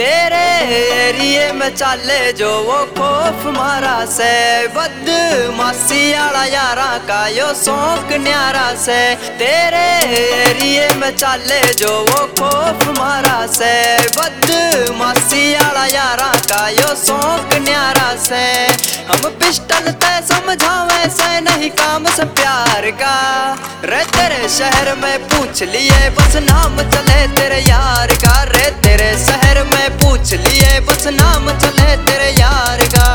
तेरे एरिए मचाले जो वो खौफ मारा से। बद मासी आला यारा का यो शौक न्यारा से। तेरे एरिए मचाले जो वो खौफ मारा से। बद मासी आला यारा का यो शौक न्यारा से। हम पिस्टल ते समझावे से नहीं काम से प्यार का। रे तेरे शहर में पूछ लिए, बस नाम चले तेरे यार का। रे तेरे शहर में पूछ लिए, बस नाम चले तेरे यार का।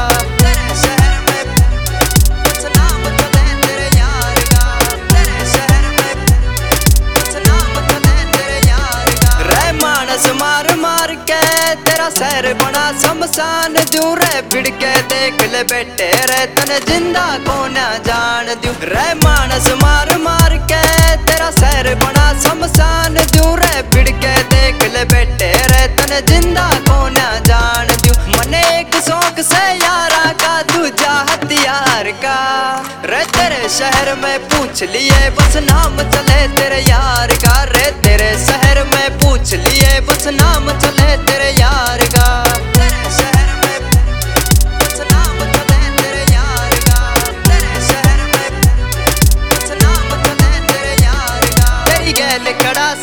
मार शहर बना शमशान दू रे भिड़ के देख ले बेटे रे, तने ज़िंदा को ना जान दू रे मानस मार मार शमशान दूर पिड़ के देख ले बेटे रे तने ज़िंदा को न जान दू? मने एक शौक से यारा का, दूजा हथियार का। रे तेरे शहर में पूछ लिए, बस नाम चले तेरे यार का। रे तेरे शहर में पूछ लिए, बस नाम चले तेरे यार का।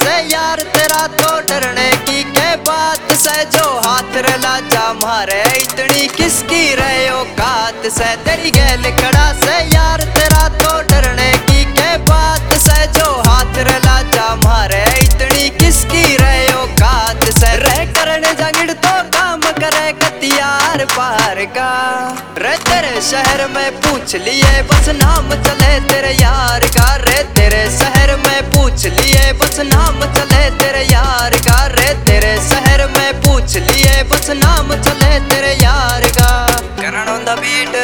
से यार, तेरा तो डरने की के बात? से जो हाथ रला, जा मारे, इतनी किसकी रे औकात? से तेरी गैल खड़ा, से यार, तेरा तो डरने की के बात? से जो हाथ रला, जा मारे, इतनी किसकी रे औकात? से रह करने जांगिड़ तो काम करे कतियार पार का। रे तेरे शहर में पूछ लिए, बस नाम चले तेरे चले तेरे यार का, रे तेरे शहर में पूछ लिए बस नाम चले तेरे यार का। करण ऑन बीट